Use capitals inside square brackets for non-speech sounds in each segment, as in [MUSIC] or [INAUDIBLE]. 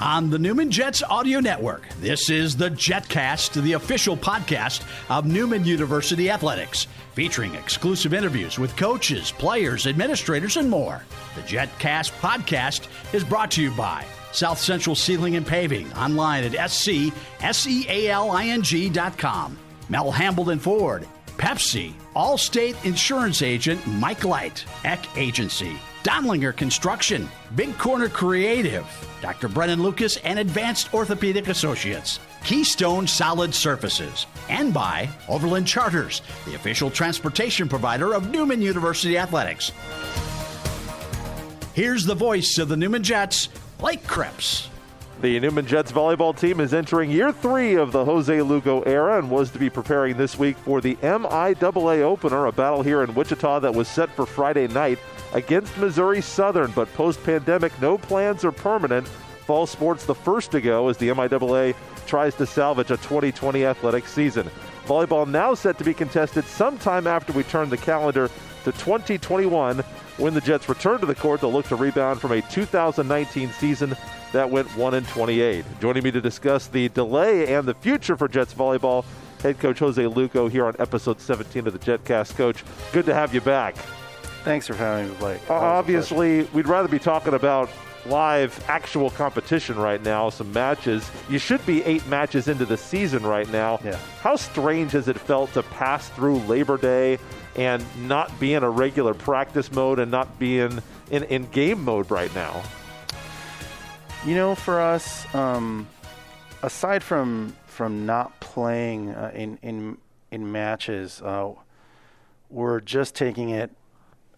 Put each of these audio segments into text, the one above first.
On the Newman Jets Audio Network, this is the JetCast, the official podcast of Newman University Athletics, featuring exclusive interviews with coaches, players, administrators, and more. The JetCast podcast is brought to you by South Central Sealing and Paving, online at scsealing.com. Mel Hambelton Ford, Pepsi, Allstate Insurance Agent Mike Light, Eck Agency, Dondlinger Construction, Big Corner Creative, Dr. Brennan Lucas and Advanced Orthopedic Associates, Keystone Solid Surfaces, and by Overland Charters, the official transportation provider of Newman University Athletics. Here's the voice of the Newman Jets, Blake Krebs. The Newman Jets volleyball team is entering year three of the Jose Lugo era and was to be preparing this week for the MIAA opener, a battle here in Wichita that was set for Friday night against Missouri Southern. But post pandemic, no plans are permanent. Fall sports the first to go as the MIAA tries to salvage a 2020 athletic season. Volleyball now set to be contested sometime after we turn the calendar to 2021. When the Jets return to the court, they'll look to rebound from a 2019 season that went 1 and 28. Joining me to discuss the delay and the future for Jets volleyball, head coach Jose Lugo here on episode 17 of the JetCast. Coach, good to have you back. Thanks for having me, Blake. Uh, obviously, we'd rather be talking about live actual competition right now, some matches. You should be eight matches into the season right now. Yeah. How strange has it felt to pass through Labor Day and not be in a regular practice mode and not be in, in, in game mode right now? You know, for us, um, aside from from not playing uh, in in in matches, uh, we're just taking it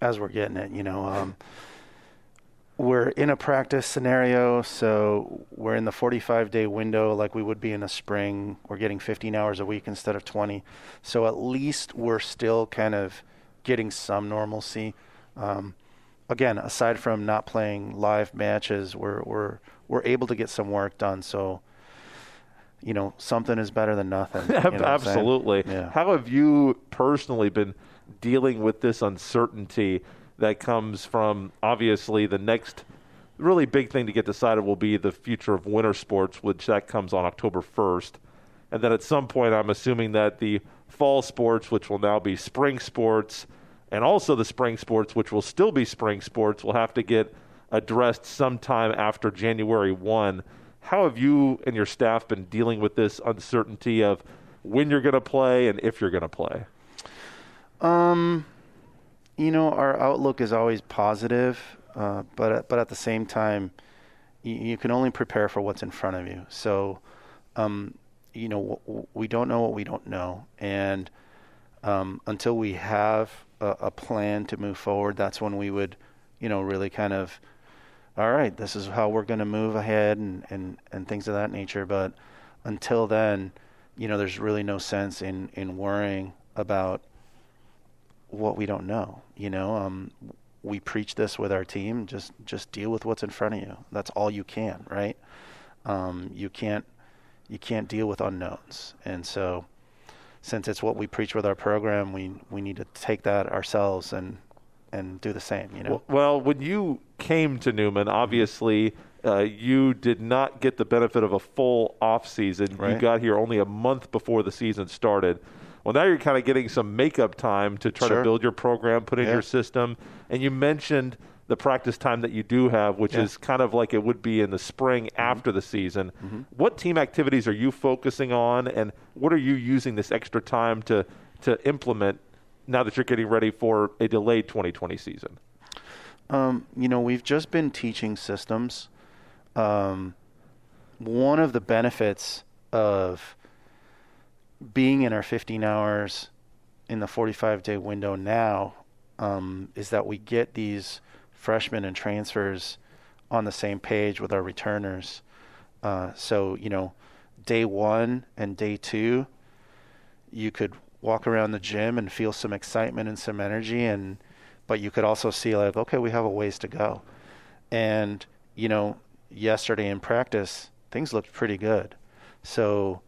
as we're getting it. You know, um, we're in a practice scenario, so we're in the 45 day window like we would be in the spring. We're getting 15 hours a week instead of 20. So at least we're still kind of getting some normalcy. Um, again, aside from not playing live matches, we're we're we're able to get some work done. So, you know, something is better than nothing. [LAUGHS] You know Absolutely. Yeah. How have you personally been dealing with this uncertainty that comes from obviously the next really big thing to get decided will be the future of winter sports, which that comes on October 1st. And then at some point, I'm assuming that the fall sports, which will now be spring sports, and also the spring sports, which will still be spring sports, will have to get addressed sometime after January 1. How have you and your staff been dealing with this uncertainty of when you're going to play and if you're going to play? Um, you know, our outlook is always positive, uh, but but at the same time, you, you, can only prepare for what's in front of you. So, um, you know, w- we don't know what we don't know, and um, until we have a, a, plan to move forward, that's when we would, you know, really kind of, all right, this is how we're going to move ahead, and, and and things of that nature. But until then, you know, there's really no sense in in worrying about what we don't know. You know, um, we preach this with our team. Just just deal with what's in front of you. That's all you can, right? Um, you can't you can't deal with unknowns, and so since it's what we preach with our program, we we need to take that ourselves and and do the same. You know. Well, when you came to Newman, obviously. Uh, you did not get the benefit of a full off season. Right. You got here only a month before the season started. Well, now you're kind of getting some makeup time to try sure. to build your program, put in yeah. your system. And you mentioned the practice time that you do have, which yeah. is kind of like it would be in the spring mm-hmm. after the season. Mm-hmm. What team activities are you focusing on, and what are you using this extra time to, to implement now that you're getting ready for a delayed 2020 season? Um, you know, we've just been teaching systems. Um, one of the benefits of being in our 15 hours in the 45 day window now um, is that we get these freshmen and transfers on the same page with our returners. Uh, so, you know, day one and day two, you could walk around the gym and feel some excitement and some energy and but you could also see like okay we have a ways to go and you know yesterday in practice things looked pretty good so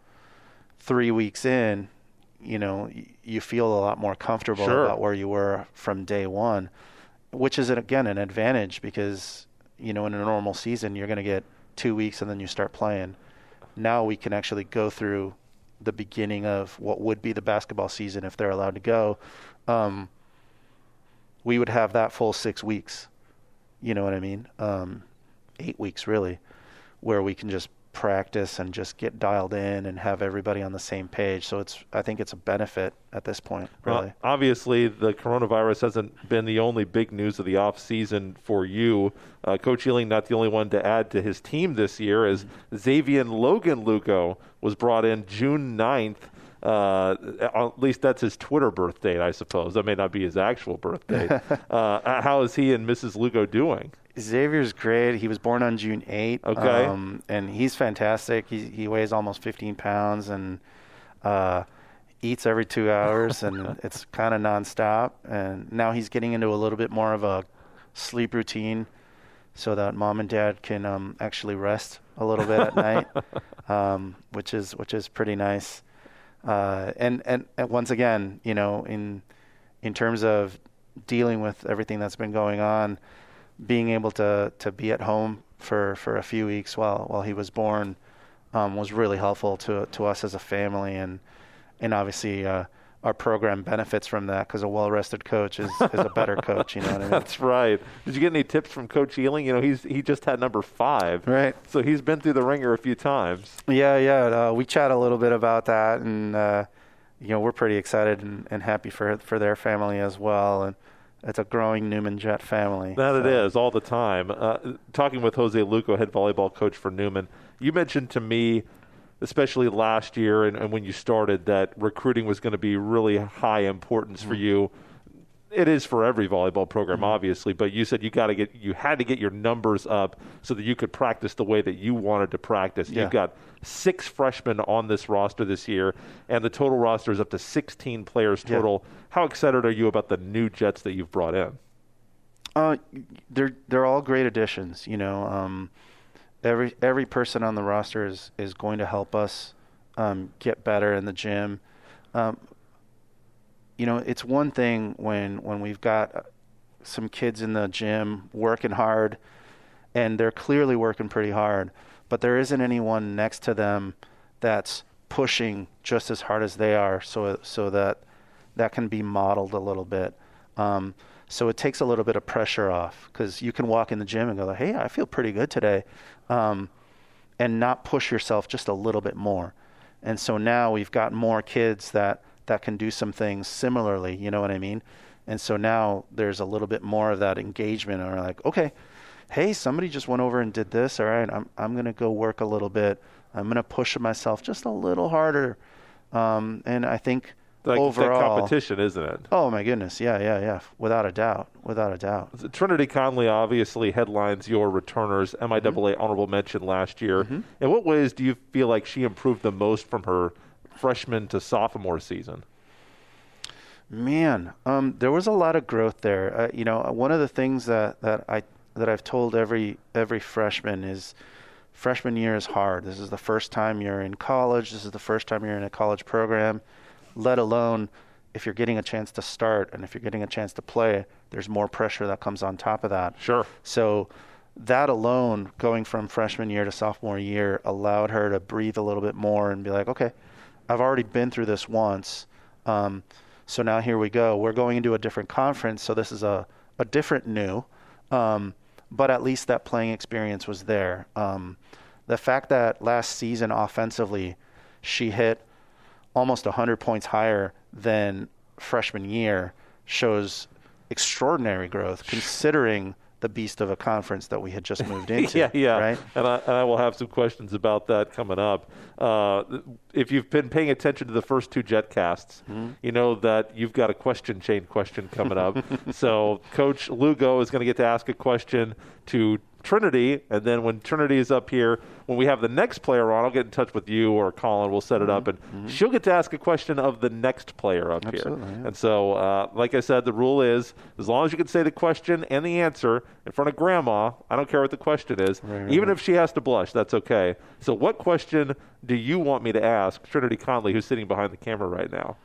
three weeks in, you know, you feel a lot more comfortable sure. about where you were from day one, which is again an advantage because you know in a normal season you're going to get two weeks and then you start playing. Now we can actually go through the beginning of what would be the basketball season if they're allowed to go. Um, we would have that full six weeks. You know what I mean? Um, eight weeks really, where we can just practice and just get dialed in and have everybody on the same page. So it's I think it's a benefit at this point, really. obviously, the coronavirus hasn't been the only big news of the off season for you. Uh, Coach Ealing, not the only one to add to his team this year, as Xavier Logan Lugo was brought in June 9th. Uh, at least that's his Twitter birth date, I suppose. That may not be his actual birth date. [LAUGHS] uh, how is he and Mrs. Lugo doing? Xavier's great. He was born on June 8th. Okay. Um, and he's fantastic. He, he weighs almost 15 pounds and uh, eats every two hours, and [LAUGHS] it's kind of nonstop. And now he's getting into a little bit more of a sleep routine so that mom and dad can um, actually rest a little bit at night, [LAUGHS] um, which is which is pretty nice. Uh, and, and and once again, you know, in in terms of dealing with everything that's been going on, being able to to be at home for for a few weeks while while he was born um, was really helpful to to us as a family, and and obviously. Uh, our program benefits from that because a well-rested coach is, is a better coach. You know what I [LAUGHS] mean? That's right. Did you get any tips from Coach Ealing? You know, he's he just had number five, right? So he's been through the ringer a few times. Yeah, yeah. Uh, we chat a little bit about that, and uh, you know, we're pretty excited and, and happy for for their family as well, and it's a growing Newman Jet family. That so. it is all the time. Uh, talking with Jose Lugo, head volleyball coach for Newman, you mentioned to me especially last year and, and when you started, that recruiting was going to be really high importance mm-hmm. for you. It is for every volleyball program, mm-hmm. obviously, but you said you got to get you had to get your numbers up so that you could practice the way that you wanted to practice. Yeah. You've got six freshmen on this roster this year, and the total roster is up to 16 players total. Yeah. How excited are you about the new Jets that you've brought in? Uh, they're they're all great additions. You know, um, every every person on the roster is is going to help us um, get better in the gym. Um, you know, it's one thing when when we've got uh, some kids in the gym working hard, and they're clearly working pretty hard, but there isn't anyone next to them that's pushing just as hard as they are, so so that that can be modeled a little bit. Um, so it takes a little bit of pressure off because you can walk in the gym and go, "Hey, I feel pretty good today," um, and not push yourself just a little bit more. And so now we've got more kids that that can do some things similarly. You know what I mean? And so now there's a little bit more of that engagement, or like, okay, hey, somebody just went over and did this. All right, I'm I'm gonna go work a little bit. I'm gonna push myself just a little harder. Um, and I think like overall competition, isn't it? Oh my goodness, yeah, yeah, yeah, without a doubt, without a doubt. Trinity Conley obviously headlines your returners MIAA mm-hmm. honorable mention last year. Mm-hmm. In what ways do you feel like she improved the most from her freshman to sophomore season? Man, um, there was a lot of growth there. Uh, you know, one of the things that, that I that I've told every every freshman is freshman year is hard. This is the first time you're in college. This is the first time you're in a college program let alone if you're getting a chance to start and if you're getting a chance to play, there's more pressure that comes on top of that. Sure. So that alone, going from freshman year to sophomore year, allowed her to breathe a little bit more and be like, okay, I've already been through this once. Um, so now here we go. We're going into a different conference, so this is a, a different new. Um, but at least that playing experience was there. Um, the fact that last season offensively, she hit – almost 100 points higher than freshman year shows extraordinary growth considering the beast of a conference that we had just moved [LAUGHS] into. yeah, yeah. Right? And I, and I will have some questions about that coming up. Uh, if you've been paying attention to the first two JetCasts, mm-hmm. you know that you've got a question chain question coming up. [LAUGHS] so Coach Lugo is going to get to ask a question to Trinity, and then when Trinity is up here, when we have the next player on, I'll get in touch with you or Colin. We'll set it up, and mm-hmm. she'll get to ask a question of the next player up Absolutely, here. Yeah. And so, uh, like I said, the rule is as long as you can say the question and the answer in front of Grandma, I don't care what the question is, right, right, even right. if she has to blush, that's okay. So, what question do you want me to ask Trinity Conley, who's sitting behind the camera right now?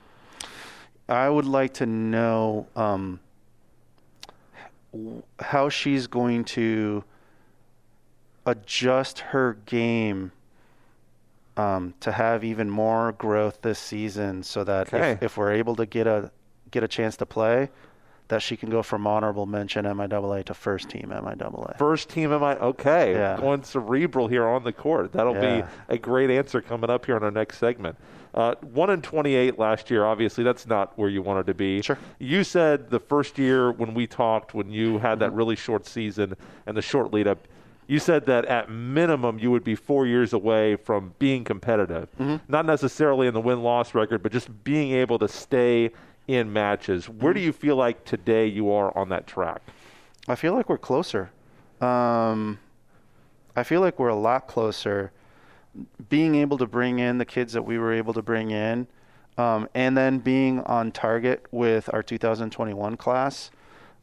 I would like to know um, how she's going to adjust her game um, to have even more growth this season, so that Okay. if, if we're able to get a get a chance to play, that she can go from honorable mention MIAA to first team MIAA. First team am I okay? Yeah. Going cerebral here on the court. That'll Yeah. be a great answer coming up here in our next segment. Uh, one in 28 last year. Obviously, that's not where you wanted to be. Sure. You said the first year when we talked, when you had Mm-hmm. that really short season and the short lead up, you said that at minimum you would be four years away from being competitive. Mm-hmm. Not necessarily in the win loss record, but just being able to stay in matches. Where do you feel like today you are on that track? I feel like we're closer. Um, I feel like we're a lot closer. Being able to bring in the kids that we were able to bring in, um, and then being on target with our 2021 class,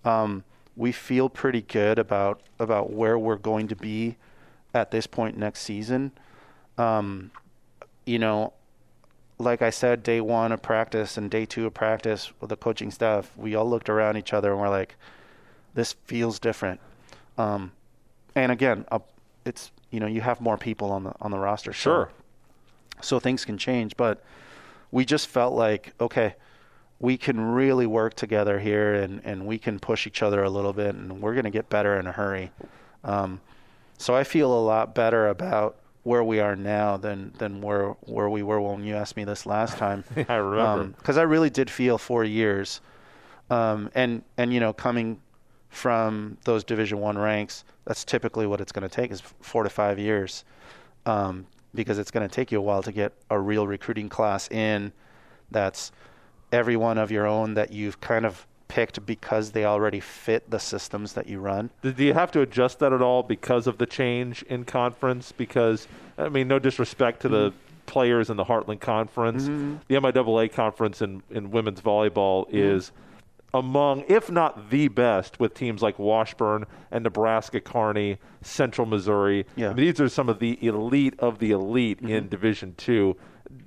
um, we feel pretty good about about where we're going to be at this point next season. Um, you know, like I said, day one of practice and day two of practice with the coaching staff, we all looked around each other and we're like, this feels different. Um, and again, uh, it's you know you have more people on the on the roster, so- Sure. So, things can change, but we just felt like okay, we can really work together here, and and we can push each other a little bit, and we're going to get better in a hurry. Um, so I feel a lot better about where we are now than than where where we were when you asked me this last time. [LAUGHS] I remember. because I really did feel four years, um, and and you know coming from those Division One ranks, that's typically what it's going to take is four to five years, um, because it's going to take you a while to get a real recruiting class in, that's everyone of your own that you've kind of picked because they already fit the systems that you run. Do you have to adjust that at all because of the change in conference? Because, I mean, no disrespect to the mm-hmm. players in the Heartland Conference, mm-hmm. the MIAA Conference in, in women's volleyball mm-hmm. is among, if not the best, with teams like Washburn and Nebraska Kearney, Central Missouri. Yeah. I mean, these are some of the elite of the elite in Division Two.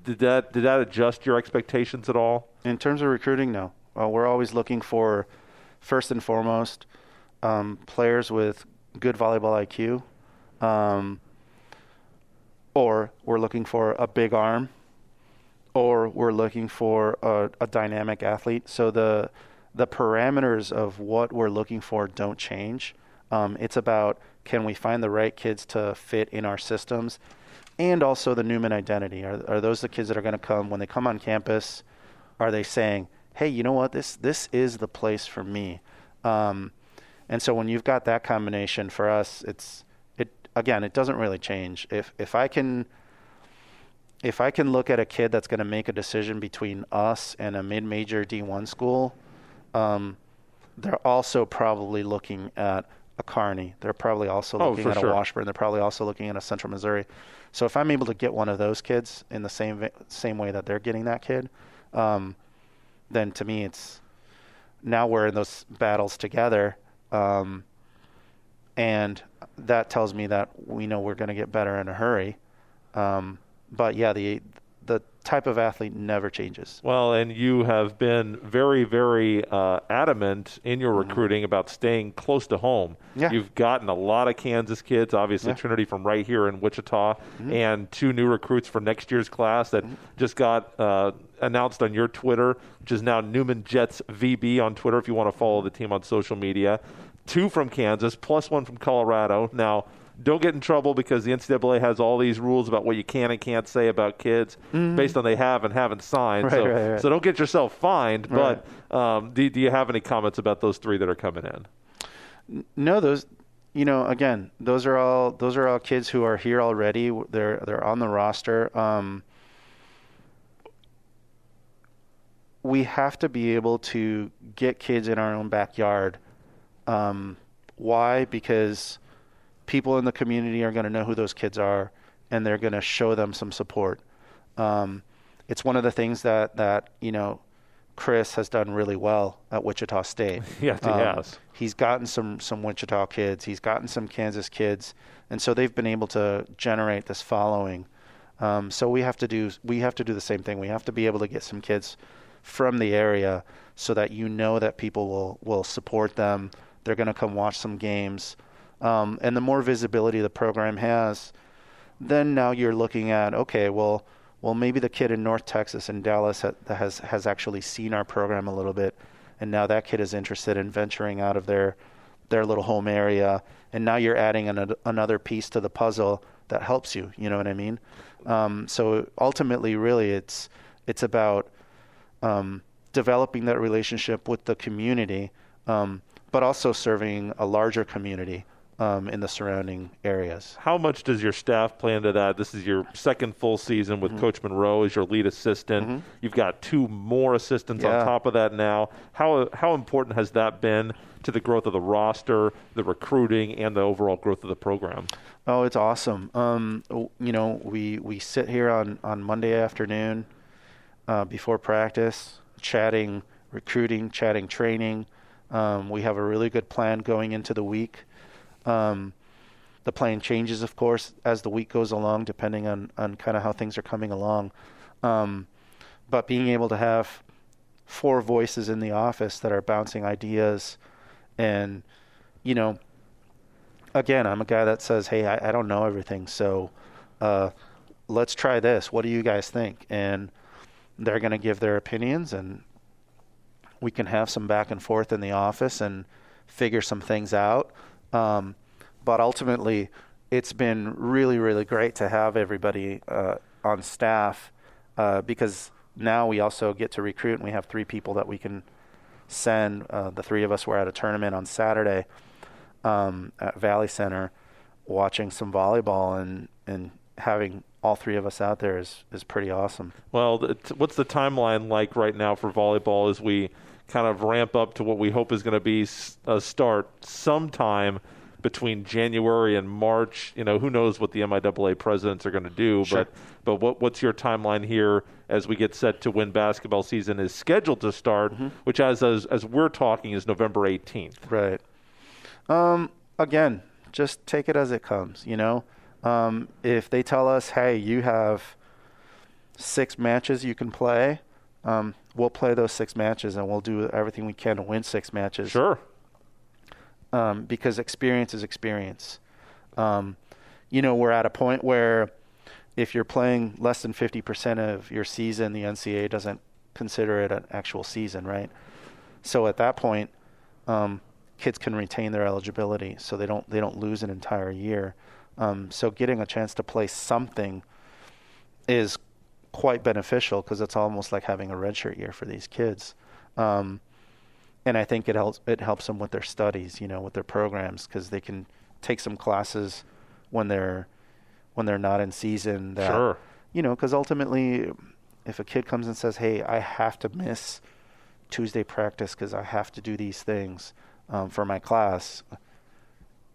Did that did that adjust your expectations at all? In terms of recruiting, no. Uh, we're always looking for, first and foremost, um, players with good volleyball IQ, um, or we're looking for a big arm, or we're looking for a, a dynamic athlete. So the the parameters of what we're looking for don't change. Um, it's about can we find the right kids to fit in our systems, and also the Newman identity. Are are those the kids that are going to come when they come on campus? Are they saying, "Hey, you know what? This this is the place for me." Um, and so when you've got that combination for us, it's it again. It doesn't really change. If if I can if I can look at a kid that's going to make a decision between us and a mid-major D1 school, um, they're also probably looking at a Kearney. They're probably also Oh, looking at sure. a Washburn. They're probably also looking at a Central Missouri. So if I'm able to get one of those kids in the same same way that they're getting that kid, um, then to me it's now we're in those battles together, um, and that tells me that we know we're going to get better in a hurry. Um, but yeah, the the type of athlete never changes. Well, and you have been very, very uh, adamant in your recruiting about staying close to home. Mm-hmm. Yeah. You've gotten a lot of Kansas kids, obviously Yeah. Trinity from right here in Wichita, Mm-hmm. and two new recruits for next year's class that just got uh, announced on your Twitter, which is now Newman Jets VB on Twitter if you want to follow the team on social media. Two from Kansas, plus one from Colorado. Now, don't get in trouble because the NCAA has all these rules about what you can and can't say about kids based on they have and haven't signed. Mm-hmm. Right, so, right, right. so don't get yourself fined. But um, do, do you have any comments about those three that are coming in? No, those, you know, again, those are all those are all kids who are here already. They're they're on the roster. Um, we have to be able to get kids in our own backyard. Um, why? Because people in the community are going to know who those kids are, and they're going to show them some support. Um, it's one of the things that that you know Chris has done really well at Wichita State. [LAUGHS] Yes, he Um, has. He's gotten some some Wichita kids. He's gotten some Kansas kids, and so they've been able to generate this following. Um, so we have to do we have to do the same thing. We have to be able to get some kids from the area so that you know that people will will support them. They're going to come watch some games. Um, and the more visibility the program has, then now you're looking at okay, well, well maybe the kid in North Texas and Dallas ha- has has actually seen our program a little bit, and now that kid is interested in venturing out of their their little home area, and now you're adding an, another piece to the puzzle that helps you. You know what I mean? Um, so ultimately, really, it's it's about um, developing that relationship with the community, um, but also serving a larger community um, in the surrounding areas. How much does your staff play into that? This is your second full season with mm-hmm. Coach Monroe as your lead assistant. Mm-hmm. You've got two more assistants yeah. on top of that now. How how important has that been to the growth of the roster, the recruiting, and the overall growth of the program? Oh, it's awesome. Um, you know, we we sit here on on Monday afternoon uh, before practice, chatting recruiting, chatting training. Um, we have a really good plan going into the week. Um, the plan changes, of course, as the week goes along, depending on, on kind of how things are coming along. Um, but being able to have four voices in the office that are bouncing ideas and, you know, again, I'm a guy that says, hey, I, I don't know everything. So uh, let's try this. What do you guys think? And they're going to give their opinions and we can have some back and forth in the office and figure some things out. Um, but ultimately, it's been really, really great to have everybody uh, on staff uh, because now we also get to recruit and we have three people that we can send. Uh, the three of us were at a tournament on Saturday um, at Valley Center watching some volleyball and, and having all three of us out there is, is pretty awesome. Well, what's the timeline like right now for volleyball as we – kind of ramp up to what we hope is going to be a start sometime between January and March. You know, who knows what the MIAA presidents are going to do, sure. but but what what's your timeline here as we get set to when basketball season is scheduled to start, mm-hmm. which as, as as we're talking is November 18th. Right. Um again, just take it as it comes, you know. Um, if they tell us, "Hey, you have six matches you can play," um, we'll play those six matches and we'll do everything we can to win six matches. Sure. Um, because experience is experience. Um, you know, we're at a point where if you're playing less than 50% of your season, the NCAA doesn't consider it an actual season, right? So at that point, um, kids can retain their eligibility, so they don't they don't lose an entire year. Um, so getting a chance to play something is quite beneficial because it's almost like having a redshirt year for these kids. Um, and I think it helps it helps them with their studies, you know, with their programs because they can take some classes when they're when they're not in season. That, sure. You know, because ultimately, if a kid comes and says, "Hey, I have to miss Tuesday practice because I have to do these things um, for my class,"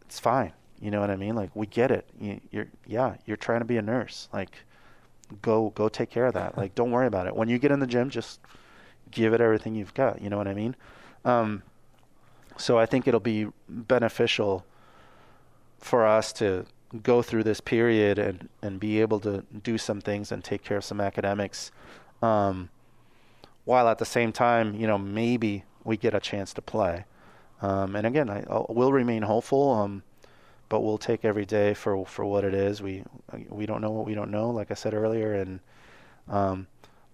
it's fine. You know what I mean? Like we get it. You, you're yeah, you're trying to be a nurse. Like go go take care of that. Like don't worry about it. When you get in the gym, just give it everything you've got. You know what I mean? Um, so I think it'll be beneficial for us to go through this period and and be able to do some things and take care of some academics, um, while at the same time, you know, maybe we get a chance to play. Um, and again, I I'll, will remain hopeful. Um, but we'll take every day for for what it is. We we don't know what we don't know, like I said earlier, and um,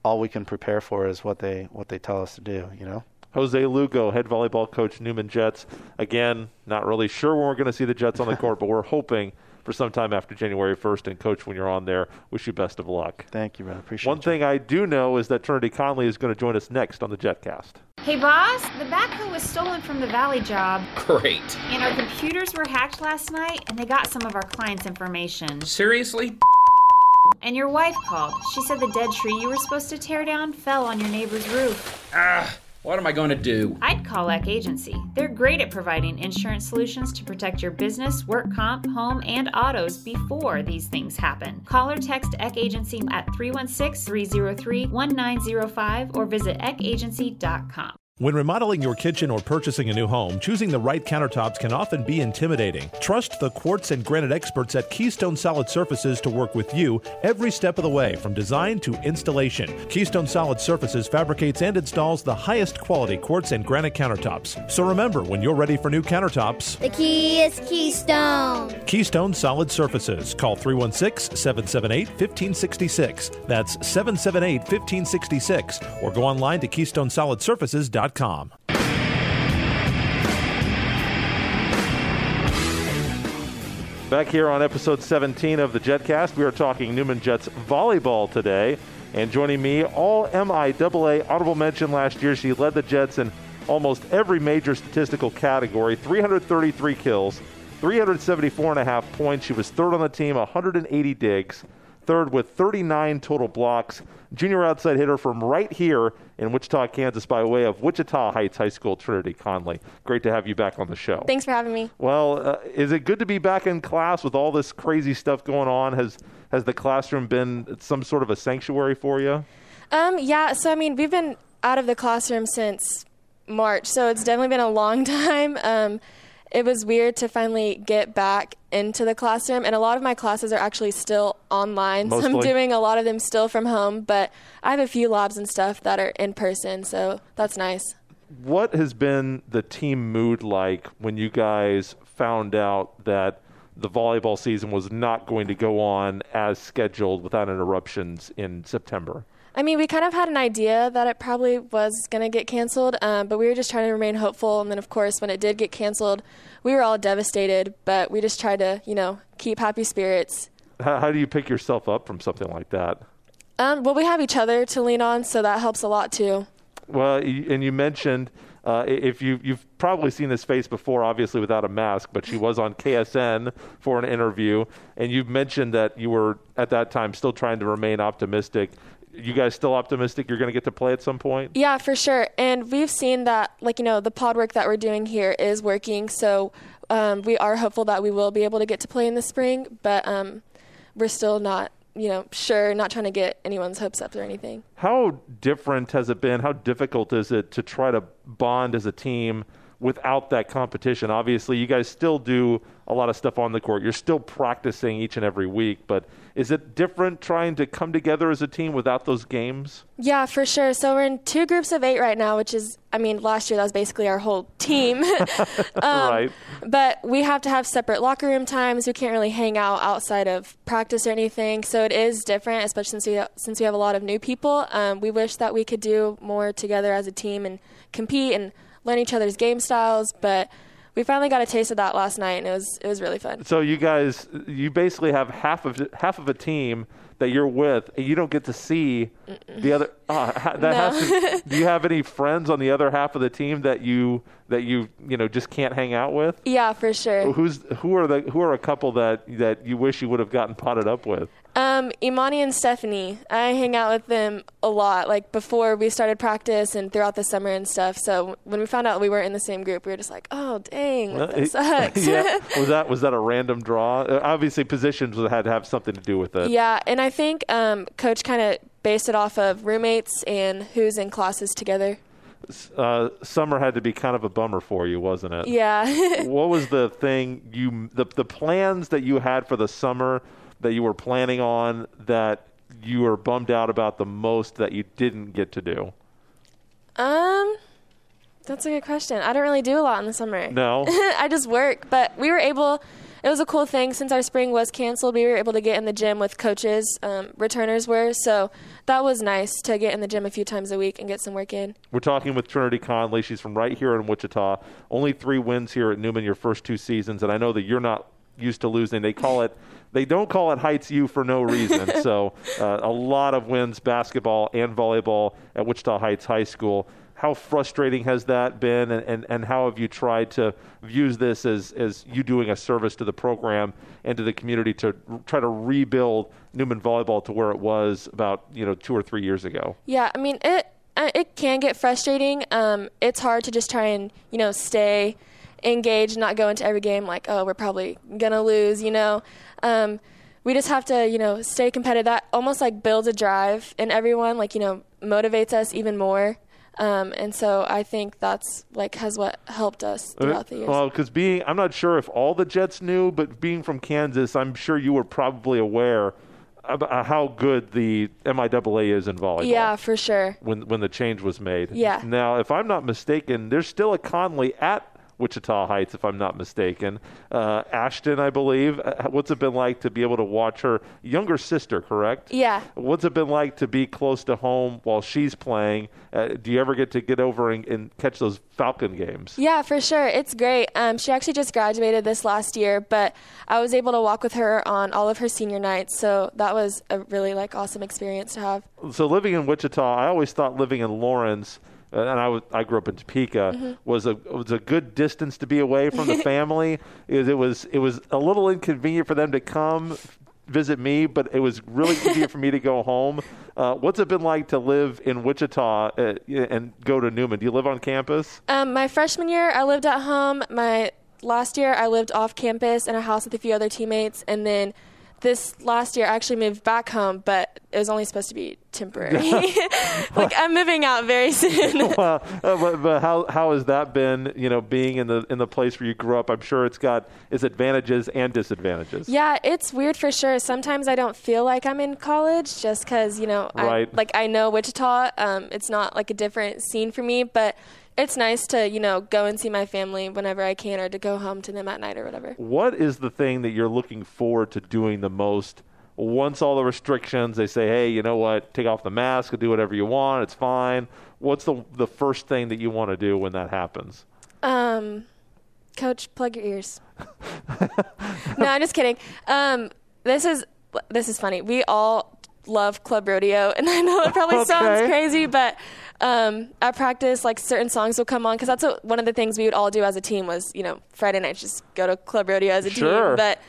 all we can prepare for is what they what they tell us to do. You know. Jose Lugo, head volleyball coach, Newman Jets. Again, not really sure when we're going to see the Jets on the court, but we're hoping for some time after January 1st. And, Coach, when you're on there, wish you best of luck. Thank you, man. Appreciate it. One you. thing I do know is that Trinity Conley is going to join us next on the JetCast. Hey, boss, the backhoe was stolen from the Valley job. Great. And our computers were hacked last night, and they got some of our clients' information. Seriously? And your wife called. She said the dead tree you were supposed to tear down fell on your neighbor's roof. Ah. What am I going to do? I'd call Eck Agency. They're great at providing insurance solutions to protect your business, work comp, home, and autos before these things happen. Call or text Eck Agency at 316 303 1905 or visit eckagency.com. When remodeling your kitchen or purchasing a new home, choosing the right countertops can often be intimidating. Trust the quartz and granite experts at Keystone Solid Surfaces to work with you every step of the way, from design to installation. Keystone Solid Surfaces fabricates and installs the highest quality quartz and granite countertops. So remember, when you're ready for new countertops, the key is Keystone. Keystone Solid Surfaces. Call 316 778 1566. That's 778 1566. Or go online to KeystoneSolidSurfaces.com. Back here on episode 17 of the JetCast, we are talking Newman Jets volleyball today. And joining me, all MIAA honorable mention last year. She led the Jets in almost every major statistical category 333 kills, 374 and a half points. She was third on the team, 180 digs, third with 39 total blocks. Junior outside hitter from right here in Wichita, Kansas, by way of Wichita Heights High School, Trinity Conley. Great to have you back on the show. Thanks for having me. Well, uh, is it good to be back in class with all this crazy stuff going on? Has has the classroom been some sort of a sanctuary for you? Um, yeah. So I mean, we've been out of the classroom since March, so it's definitely been a long [LAUGHS] time. Um, it was weird to finally get back into the classroom and a lot of my classes are actually still online Mostly. so i'm doing a lot of them still from home but i have a few labs and stuff that are in person so that's nice what has been the team mood like when you guys found out that the volleyball season was not going to go on as scheduled without interruptions in september I mean, we kind of had an idea that it probably was going to get canceled, um, but we were just trying to remain hopeful. And then, of course, when it did get canceled, we were all devastated, but we just tried to, you know, keep happy spirits. How, how do you pick yourself up from something like that? Um, well, we have each other to lean on, so that helps a lot too. Well, and you mentioned uh, if you you've probably seen this face before, obviously without a mask, but she was on KSN for an interview, and you mentioned that you were at that time still trying to remain optimistic you guys still optimistic you're going to get to play at some point? Yeah, for sure. And we've seen that, like, you know, the pod work that we're doing here is working. So um, we are hopeful that we will be able to get to play in the spring, but um, we're still not, you know, sure, not trying to get anyone's hopes up or anything. How different has it been? How difficult is it to try to bond as a team? Without that competition. Obviously, you guys still do a lot of stuff on the court. You're still practicing each and every week, but is it different trying to come together as a team without those games? Yeah, for sure. So we're in two groups of eight right now, which is, I mean, last year that was basically our whole team. [LAUGHS] [LAUGHS] um, right. But we have to have separate locker room times. We can't really hang out outside of practice or anything. So it is different, especially since we, since we have a lot of new people. Um, we wish that we could do more together as a team and compete and learn each other's game styles, but we finally got a taste of that last night, and it was it was really fun. So you guys, you basically have half of half of a team that you're with, and you don't get to see Mm-mm. the other. Uh, that no. has to, do you have any friends on the other half of the team that you that you you know just can't hang out with? Yeah, for sure. Who's who are the who are a couple that that you wish you would have gotten potted up with? Um, Imani and Stephanie. I hang out with them a lot, like before we started practice and throughout the summer and stuff. So when we found out we weren't in the same group, we were just like, "Oh, dang, that sucks." [LAUGHS] yeah. [LAUGHS] Was that was that a random draw? Uh, obviously, positions had to have something to do with it. Yeah, and I think um, coach kind of based it off of roommates and who's in classes together. Uh, summer had to be kind of a bummer for you, wasn't it? Yeah. [LAUGHS] what was the thing you the the plans that you had for the summer? that you were planning on that you were bummed out about the most that you didn't get to do? Um, that's a good question. I don't really do a lot in the summer. No. [LAUGHS] I just work, but we were able. It was a cool thing since our spring was canceled. We were able to get in the gym with coaches, um, returners were, so that was nice to get in the gym a few times a week and get some work in. We're talking with Trinity Conley. She's from right here in Wichita. Only three wins here at Newman your first two seasons, and I know that you're not used to losing. They call it [LAUGHS] they don't call it Heights U for no reason. [LAUGHS] so uh, a lot of wins, basketball and volleyball at Wichita Heights High School. How frustrating has that been, and, and, and how have you tried to use this as, as you doing a service to the program and to the community to try to rebuild Newman volleyball to where it was about you know two or three years ago? Yeah, I mean it uh, it can get frustrating. Um, it's hard to just try and you know stay engaged, not go into every game like, oh, we're probably gonna lose, you know. Um, we just have to, you know, stay competitive. That almost like builds a drive in everyone, like you know, motivates us even more. Um, and so I think that's like has what helped us throughout the years. Well, because being, I'm not sure if all the Jets knew, but being from Kansas, I'm sure you were probably aware about how good the MIAA is in volleyball. Yeah, for sure. When when the change was made. Yeah. Now, if I'm not mistaken, there's still a Conley at Wichita Heights, if I'm not mistaken. Uh, Ashton, I believe. Uh, what's it been like to be able to watch her younger sister? Correct. Yeah. What's it been like to be close to home while she's playing? Uh, do you ever get to get over and, and, catch those Falcon games? Yeah, for sure. It's great. Um, she actually just graduated this last year, but I was able to walk with her on all of her senior nights, so that was a really like awesome experience to have. So living in Wichita, I always thought living in Lawrence and I I grew up in Topeka, mm-hmm. was a was a good distance to be away from the [LAUGHS] family. it, it was it was a little inconvenient for them to come visit me, but it was really convenient for me to go home. Uh, what's it been like to live in Wichita uh, and go to Newman? Do you live on campus? Um, my freshman year, I lived at home. My last year, I lived off campus in a house with a few other teammates, and then this last year I actually moved back home, but it was only supposed to be temporary. [LAUGHS] [LAUGHS] like I'm moving out very [LAUGHS] soon. well, uh, but, but, how how has that been? You know, being in the in the place where you grew up, I'm sure it's got its advantages and disadvantages. Yeah, it's weird for sure. Sometimes I don't feel like I'm in college just because you know, right. I, like I know Wichita. Um, it's not like a different scene for me, but it's nice to you know go and see my family whenever I can, or to go home to them at night or whatever. What is the thing that you're looking forward to doing the most? Once all the restrictions, they say, hey, you know what? Take off the mask, do whatever you want. It's fine. What's the the first thing that you want to do when that happens? Um, coach, plug your ears. no, I'm just kidding. Um, this is this is funny. We all love club rodeo, and I know it probably [LAUGHS] okay. sounds crazy, but um, at practice, like certain songs will come on because that's what, one of the things we would all do as a team was, you know, Friday nights just go to club rodeo as a sure. team. But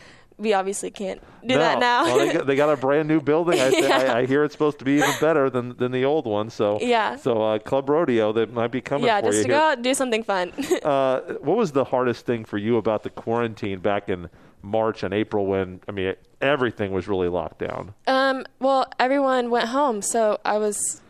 we obviously can't do no. that now. well, they, got, they, got, a brand new building. I, [LAUGHS] yeah. I, I, hear it's supposed to be even better than, than the old one. So yeah. So uh, club rodeo that might be coming. Yeah, for just you to here. go out and do something fun. [LAUGHS] uh, what was the hardest thing for you about the quarantine back in March and April when I mean everything was really locked down? Um. Well, everyone went home, so I was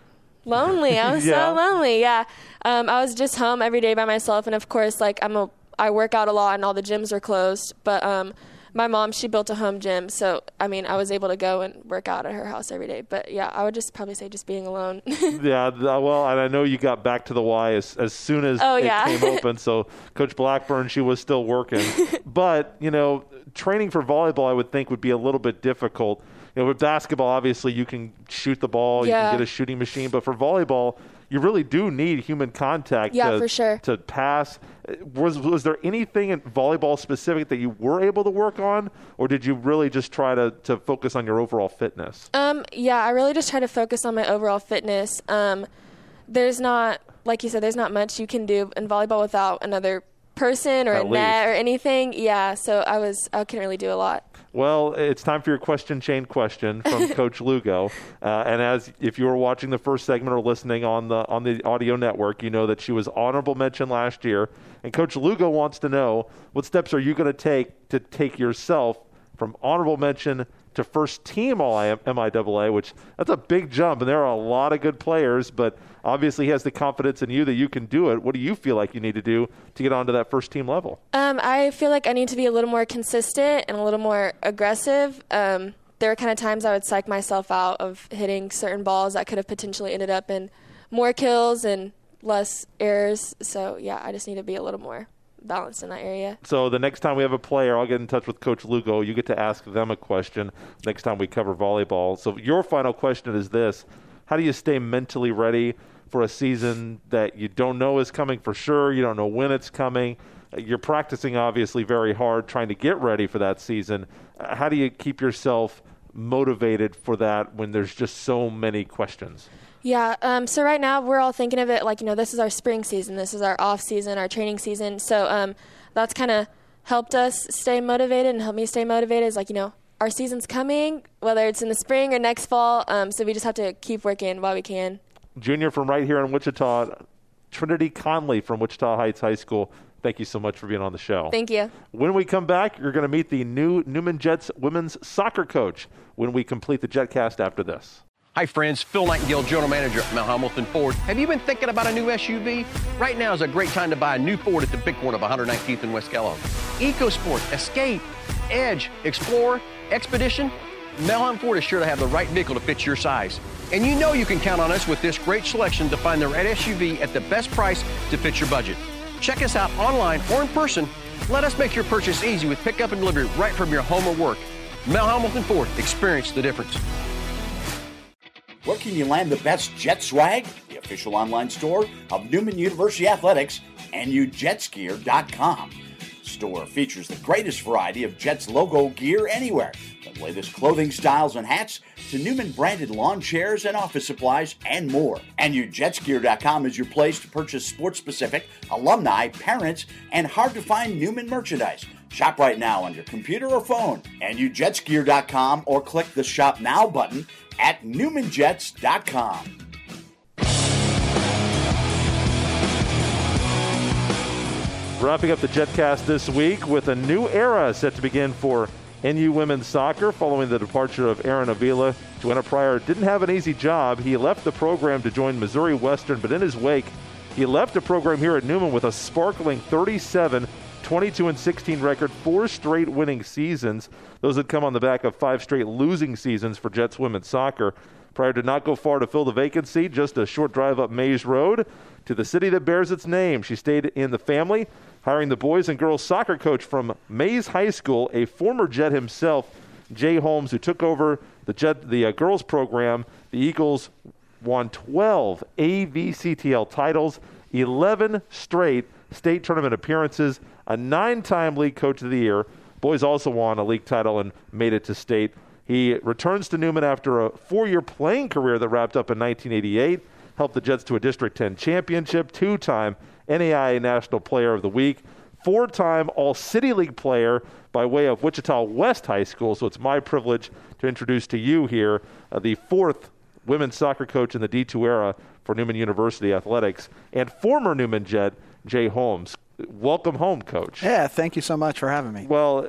lonely. [LAUGHS] I was yeah. so lonely. Yeah. Um, I was just home every day by myself, and of course, like I'm a, I work out a lot, and all the gyms were closed. But um, my mom, she built a home gym, so I mean, I was able to go and work out at her house every day. But yeah, I would just probably say just being alone. [LAUGHS] yeah. Well, and I know you got back to the Y as as soon as oh, it yeah. came [LAUGHS] open. So Coach Blackburn, she was still working, but you know, training for volleyball, I would think would be a little bit difficult you know, with basketball, obviously you can shoot the ball, yeah. you can get a shooting machine, but for volleyball, you really do need human contact yeah, to, for sure. to pass. Was was there anything in volleyball specific that you were able to work on, or did you really just try to, to focus on your overall fitness? Um, yeah, I really just try to focus on my overall fitness. Um, there's not, like you said, there's not much you can do in volleyball without another person or At a least. net or anything. Yeah, so I was I couldn't really do a lot. Well, it's time for your question chain question from [LAUGHS] Coach Lugo. Uh, and as if you were watching the first segment or listening on the on the audio network, you know that she was honorable mention last year. And Coach Lugo wants to know what steps are you going to take to take yourself from honorable mention to first team All MIAA, which that's a big jump, and there are a lot of good players. But obviously, he has the confidence in you that you can do it. What do you feel like you need to do to get onto that first team level? Um, I feel like I need to be a little more consistent and a little more aggressive. Um, there were kind of times I would psych myself out of hitting certain balls that could have potentially ended up in more kills and less errors. So yeah, I just need to be a little more balanced in that area. So the next time we have a player, I'll get in touch with Coach Lugo. You get to ask them a question next time we cover volleyball. So your final question is this: How do you stay mentally ready for a season that you don't know is coming for sure? You don't know when it's coming. You're practicing obviously very hard, trying to get ready for that season. How do you keep yourself motivated for that when there's just so many questions? Yeah. Um, so right now we're all thinking of it like you know this is our spring season, this is our off season, our training season. So um, that's kind of helped us stay motivated and helped me stay motivated. Is like you know our season's coming, whether it's in the spring or next fall. Um, so we just have to keep working while we can. Junior from right here in Wichita, Trinity Conley from Wichita Heights High School. Thank you so much for being on the show. Thank you. When we come back, you're going to meet the new Newman Jets women's soccer coach when we complete the JetCast after this. Hi, friends. Phil Nightingale, General Manager at Mel Hambelton Ford. Have you been thinking about a new SUV? Right now is a great time to buy a new Ford at the big one of 119th and West Kellogg. EcoSport, Escape, Edge, Explorer, Expedition. Mel Hambelton Ford is sure to have the right vehicle to fit your size. And you know you can count on us with this great selection to find the right SUV at the best price to fit your budget. Check us out online or in person. Let us make your purchase easy with pickup and delivery right from your home or work. Mel Hambelton Ford. Experience the difference. Where can you land the best jet swag? The official online store of Newman University Athletics, NUJetSkier.com. Store features the greatest variety of Jets logo gear anywhere, from latest clothing styles and hats to Newman branded lawn chairs and office supplies and more. NUJetSkier.com is your place to purchase sports specific, alumni, parents, and hard to find Newman merchandise. Shop right now on your computer or phone. NUJetSkier.com or click the Shop Now button at NewmanJets.com. Wrapping up the JetCast this week with a new era set to begin for NU women's soccer following the departure of Aaron Avila. Joanna Pryor didn't have an easy job. He left the program to join Missouri Western, but in his wake, he left the program here at Newman with a sparkling 37 22 and 16 record, four straight winning seasons. Those had come on the back of five straight losing seasons for Jets women's soccer. Pryor did not go far to fill the vacancy, just a short drive up Maize Road to the city that bears its name. She stayed in the family, hiring the boys and girls soccer coach from Maize High School, a former Jet himself, Jay Holmes, who took over the Jet the uh, girls program. The Eagles won 12 AVCTL titles, 11 straight state tournament appearances, a nine-time league coach of the year. Boys also won a league title and made it to state. He returns to Newman after a four-year playing career that wrapped up in 1988 helped the Jets to a District 10 championship, two time NAIA National Player of the Week, four time All City League player by way of Wichita West High School. So it's my privilege to introduce to you here uh, the fourth women's soccer coach in the D2 era for Newman University Athletics and former Newman Jet, Jay Holmes. Welcome home, coach. Yeah, thank you so much for having me. Well,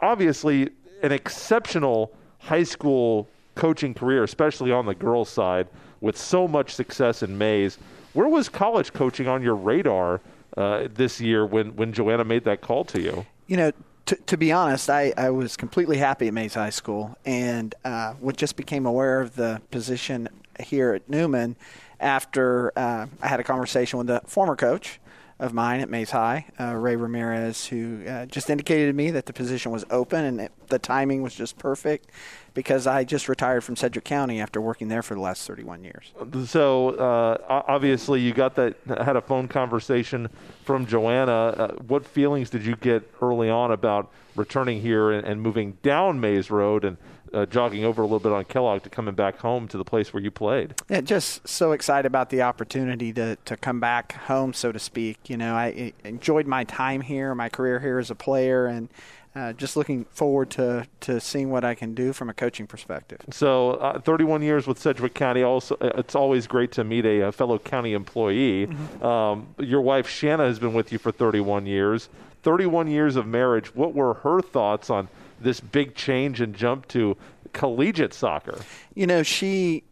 obviously, an exceptional high school coaching career, especially on the girls' side with so much success in Maize. Where was college coaching on your radar uh, this year when, when Joanna made that call to you? You know, to, to be honest, I, I was completely happy at Maize High School and uh, just became aware of the position here at Newman after uh, I had a conversation with the former coach of mine at Maize High, uh, Ray Ramirez, who uh, just indicated to me that the position was open and it, the timing was just perfect because I just retired from Sedgwick County after working there for the last 31 years. So uh, obviously, you got that had a phone conversation from Joanna. Uh, what feelings did you get early on about returning here and, and moving down Maize Road and uh, jogging over a little bit on Kellogg to coming back home to the place where you played? Yeah, just so excited about the opportunity to, to come back home, so to speak. You know, I enjoyed my time here, my career here as a player, and uh, just looking forward to, to seeing what I can do from a coaching perspective. So, uh, 31 years with Sedgwick County. Also, uh, it's always great to meet a, a fellow county employee. Mm-hmm. Um, your wife Shanna has been with you for 31 years. 31 years of marriage. What were her thoughts on this big change and jump to collegiate soccer? You know, she.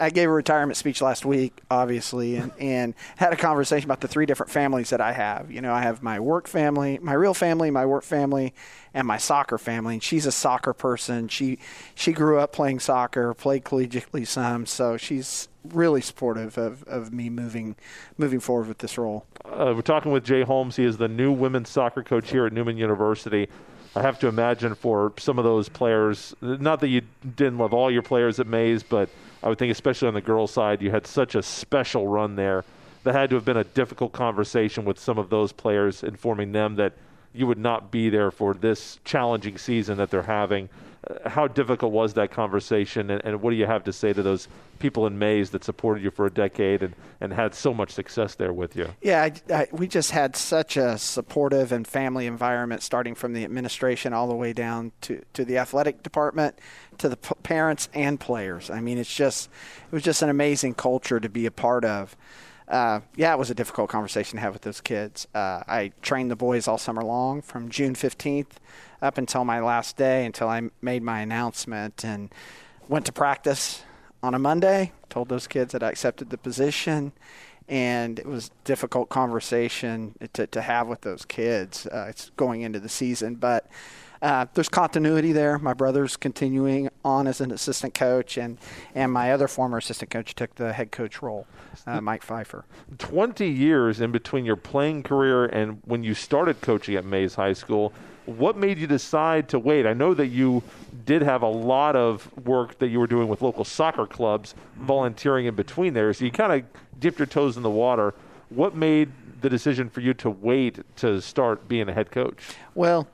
I gave a retirement speech last week, obviously, and, [LAUGHS] and had a conversation about the three different families that I have. You know, I have my work family, my real family, my work family, and my soccer family. And she's a soccer person. She she grew up playing soccer, played collegiately some, so she's really supportive of, of me moving moving forward with this role. Uh, we're talking with Jay Holmes. He is the new women's soccer coach here at Newman University. I have to imagine for some of those players, not that you didn't love all your players at Maize, but I would think, especially on the girls' side, you had such a special run there. That had to have been a difficult conversation with some of those players, informing them that you would not be there for this challenging season that they're having. How difficult was that conversation, and, and, what do you have to say to those people in Maize that supported you for a decade and, and had so much success there with you? Yeah, I, I, we just had such a supportive and family environment, starting from the administration all the way down to, to the athletic department, to the p- parents and players. I mean, it's just it was just an amazing culture to be a part of. Uh, yeah, it was a difficult conversation to have with those kids. Uh, I trained the boys all summer long from June 15th up until my last day, until I made my announcement and went to practice on a Monday. Told those kids that I accepted the position, and it was difficult conversation to, to have with those kids. Uh, it's going into the season, but uh, there's continuity there. My brother's continuing on as an assistant coach, and, and my other former assistant coach took the head coach role, uh, Mike Pfeiffer. 20 years in between your playing career and when you started coaching at Maize High School. What made you decide to wait? I know that you did have a lot of work that you were doing with local soccer clubs, volunteering in between there. So you kind of dipped your toes in the water. What made the decision for you to wait to start being a head coach? Well,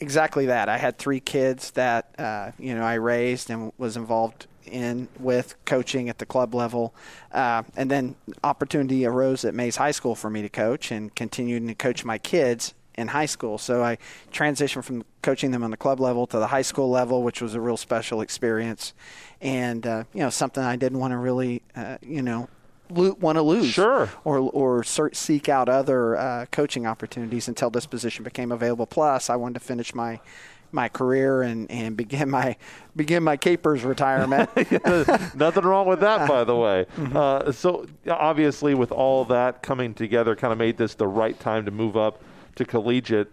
exactly that. I had three kids that uh, you know I raised and was involved in with coaching at the club level, uh, and then opportunity arose at Maize High School for me to coach and continuing to coach my kids in high school. So I transitioned from coaching them on the club level to the high school level, which was a real special experience, and uh, you know something I didn't want to really uh, you know want to lose, sure, or or seek out other uh, coaching opportunities until this position became available. Plus, I wanted to finish my my career and, and begin my begin my KPERS retirement. [LAUGHS] Nothing wrong with that, by the [LAUGHS] way. Mm-hmm. Uh, so obviously, with all that coming together, kind of made this the right time to move up to collegiate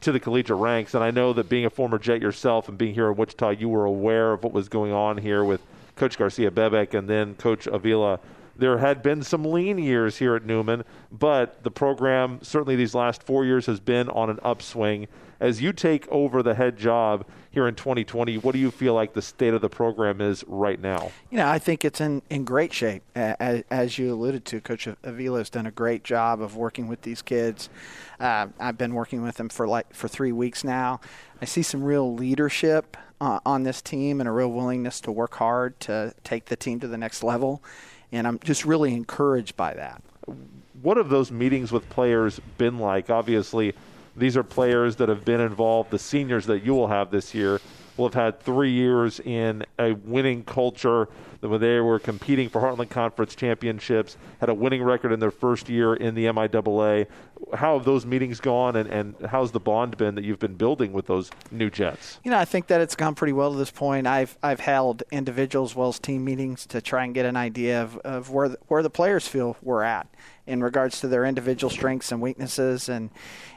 to the collegiate ranks. And I know that being a former Jet yourself and being here in Wichita, you were aware of what was going on here with Coach Garcia Bebek and then Coach Avila there had been some lean years here at Newman, but the program, certainly these last four years, has been on an upswing. As you take over the head job here in 2020, what do you feel like the state of the program is right now? You know, I think it's in, in great shape. As, as you alluded to, Coach Avila has done a great job of working with these kids. Uh, I've been working with them for like for three weeks now. I see some real leadership uh, on this team and a real willingness to work hard to take the team to the next level and I'm just really encouraged by that. What have those meetings with players been like? Obviously, these are players that have been involved. The seniors that you will have this year will have had three years in a winning culture when they were competing for Heartland Conference championships, had a winning record in their first year in the MIAA. How have those meetings gone, and, and how's the bond been that you've been building with those new Jets? You know, I think that it's gone pretty well to this point. I've I've held individuals, well as team meetings to try and get an idea of, of where the, where the players feel we're at in regards to their individual strengths and weaknesses, and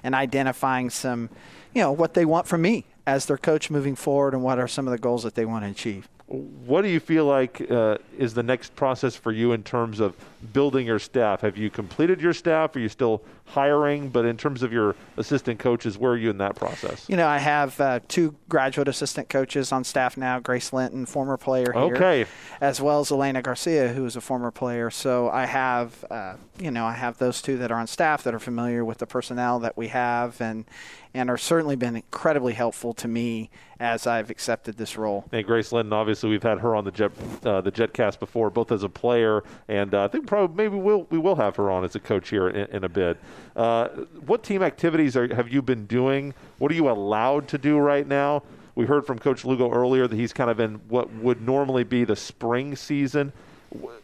and identifying some, you know, what they want from me as their coach moving forward, and what are some of the goals that they want to achieve what do you feel like uh, is the next process for you in terms of building your staff? Have you completed your staff? Are you still hiring? But in terms of your assistant coaches, where are you in that process? You know, I have uh, two graduate assistant coaches on staff now Grace Linton, former player here, okay. as well as Elena Garcia, who is a former player. So I have, uh, you know, I have those two that are on staff that are familiar with the personnel that we have and and are certainly been incredibly helpful to me as I've accepted this role. And Grace Linton, obviously, we've had her on the Jet uh, the JetCast before, both as a player and uh, I think probably maybe we'll we will have her on as a coach here in, in a bit. Uh, what team activities are, have you been doing? What are you allowed to do right now? We heard from Coach Lugo earlier that he's kind of in what would normally be the spring season.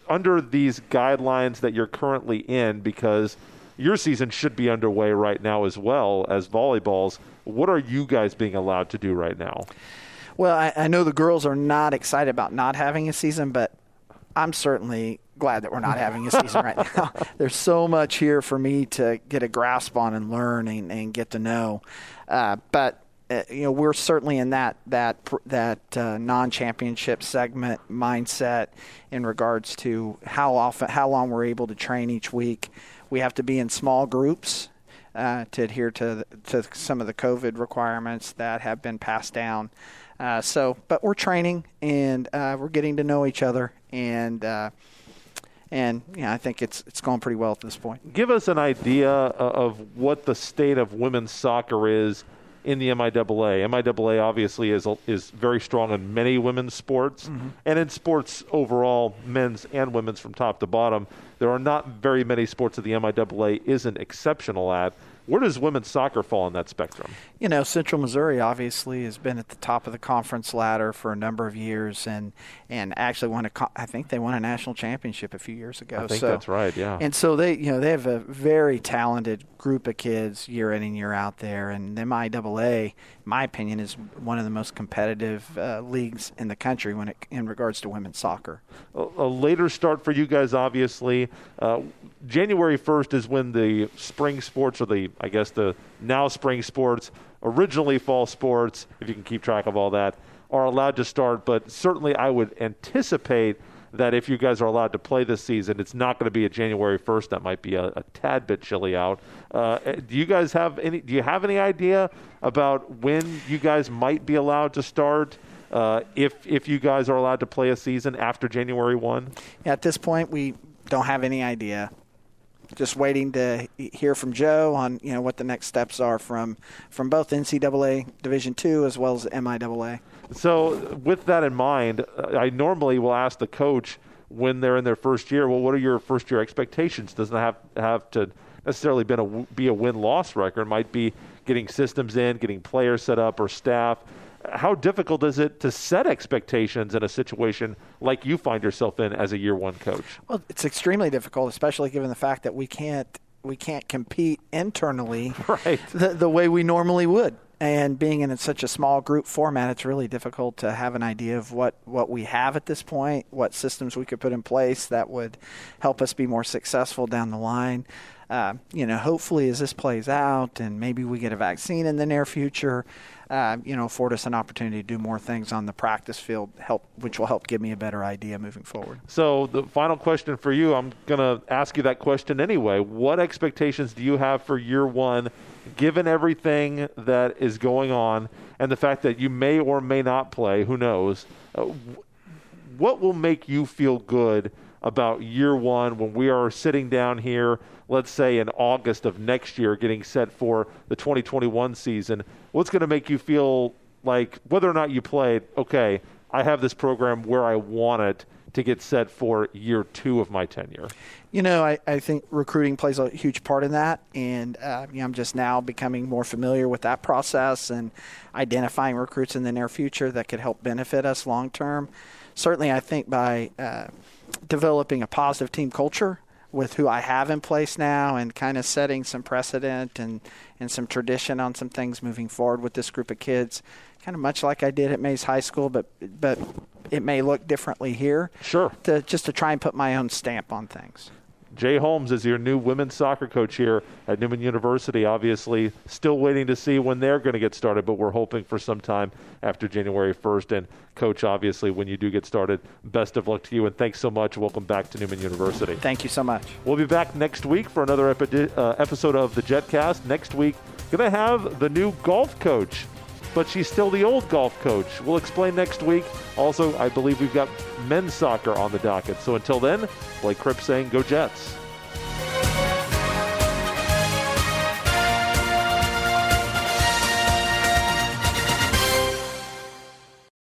Under these guidelines that you're currently in, because your season should be underway right now as well as volleyball's. What are you guys being allowed to do right now? Well, I, I know the girls are not excited about not having a season, but I'm certainly glad that we're not having a [LAUGHS] season right now. [LAUGHS] There's so much here for me to get a grasp on and learn and, and get to know. Uh, but uh, you know, we're certainly in that that that uh, non-championship segment mindset in regards to how often, how long we're able to train each week. We have to be in small groups uh, to adhere to to some of the COVID requirements that have been passed down. Uh, so, but we're training and uh, we're getting to know each other, and uh, and yeah, I think it's it's going pretty well at this point. Give us an idea of what the state of women's soccer is in the MIAA. MIAA obviously is is very strong in many women's sports mm-hmm. and in sports overall, men's and women's from top to bottom. There are not very many sports that the MIAA isn't exceptional at. Where does women's soccer fall on that spectrum? You know, Central Missouri obviously has been at the top of the conference ladder for a number of years, and and actually won a. I think they won a national championship a few years ago. I think so, that's right. Yeah. And so they, you know, they have a very talented group of kids year in and year out there, and the MIAA, in my opinion, is one of the most competitive uh, leagues in the country when it in regards to women's soccer. A, a later start for you guys, obviously. Uh, January 1st is when the spring sports, or the I guess the now spring sports, originally fall sports, if you can keep track of all that, are allowed to start. But certainly, I would anticipate that if you guys are allowed to play this season, it's not going to be a January 1st. That might be a, a tad bit chilly out. Uh, do you guys have any? Do you have any idea about when you guys might be allowed to start? Uh, if if you guys are allowed to play a season after January one? At this point, we don't have any idea just waiting to hear from Joe on you know what the next steps are from from both NCAA Division two as well as MIAA. So, with that in mind, I normally will ask the coach when they're in their first year. Well, what are your first year expectations? Doesn't have have to necessarily been a, be a win loss record. It might be getting systems in, getting players set up, or staff how difficult is it to set expectations in a situation like you find yourself in as a year one coach? Well, it's extremely difficult, especially given the fact that we can't we can't compete internally [LAUGHS] right. the, the way we normally would. And being in such a small group format, it's really difficult to have an idea of what, what we have at this point, what systems we could put in place that would help us be more successful down the line. Uh, you know, hopefully, as this plays out and maybe we get a vaccine in the near future, uh, you know, afford us an opportunity to do more things on the practice field, help, which will help give me a better idea moving forward. So, the final question for you, I'm going to ask you that question anyway. What expectations do you have for year one, given everything that is going on and the fact that you may or may not play? Who knows? Uh, what will make you feel good about year one when we are sitting down here? let's say in August of next year, getting set for the 2021 season, what's going to make you feel like whether or not you played, okay, I have this program where I want it to get set for year two of my tenure? You know, I, I think recruiting plays a huge part in that. And uh, you know, I'm just now becoming more familiar with that process and identifying recruits in the near future that could help benefit us long term. Certainly, I think by uh, developing a positive team culture with who I have in place now and kind of setting some precedent and, and some tradition on some things moving forward with this group of kids, kind of much like I did at Maize High School, but but it may look differently here. Sure. To, just to try and put my own stamp on things. Jay Holmes is your new women's soccer coach here at Newman University. Obviously, still waiting to see when they're going to get started, but we're hoping for some time after January 1st. And, coach, obviously, when you do get started, best of luck to you. And thanks so much. Welcome back to Newman University. Thank you so much. We'll be back next week for another epi- uh, episode of the JetCast. Next week, going to have the new golf coach but she's still the old golf coach. We'll explain next week. Also, I believe we've got men's soccer on the docket. So until then, Blake Cripps saying, Go Jets.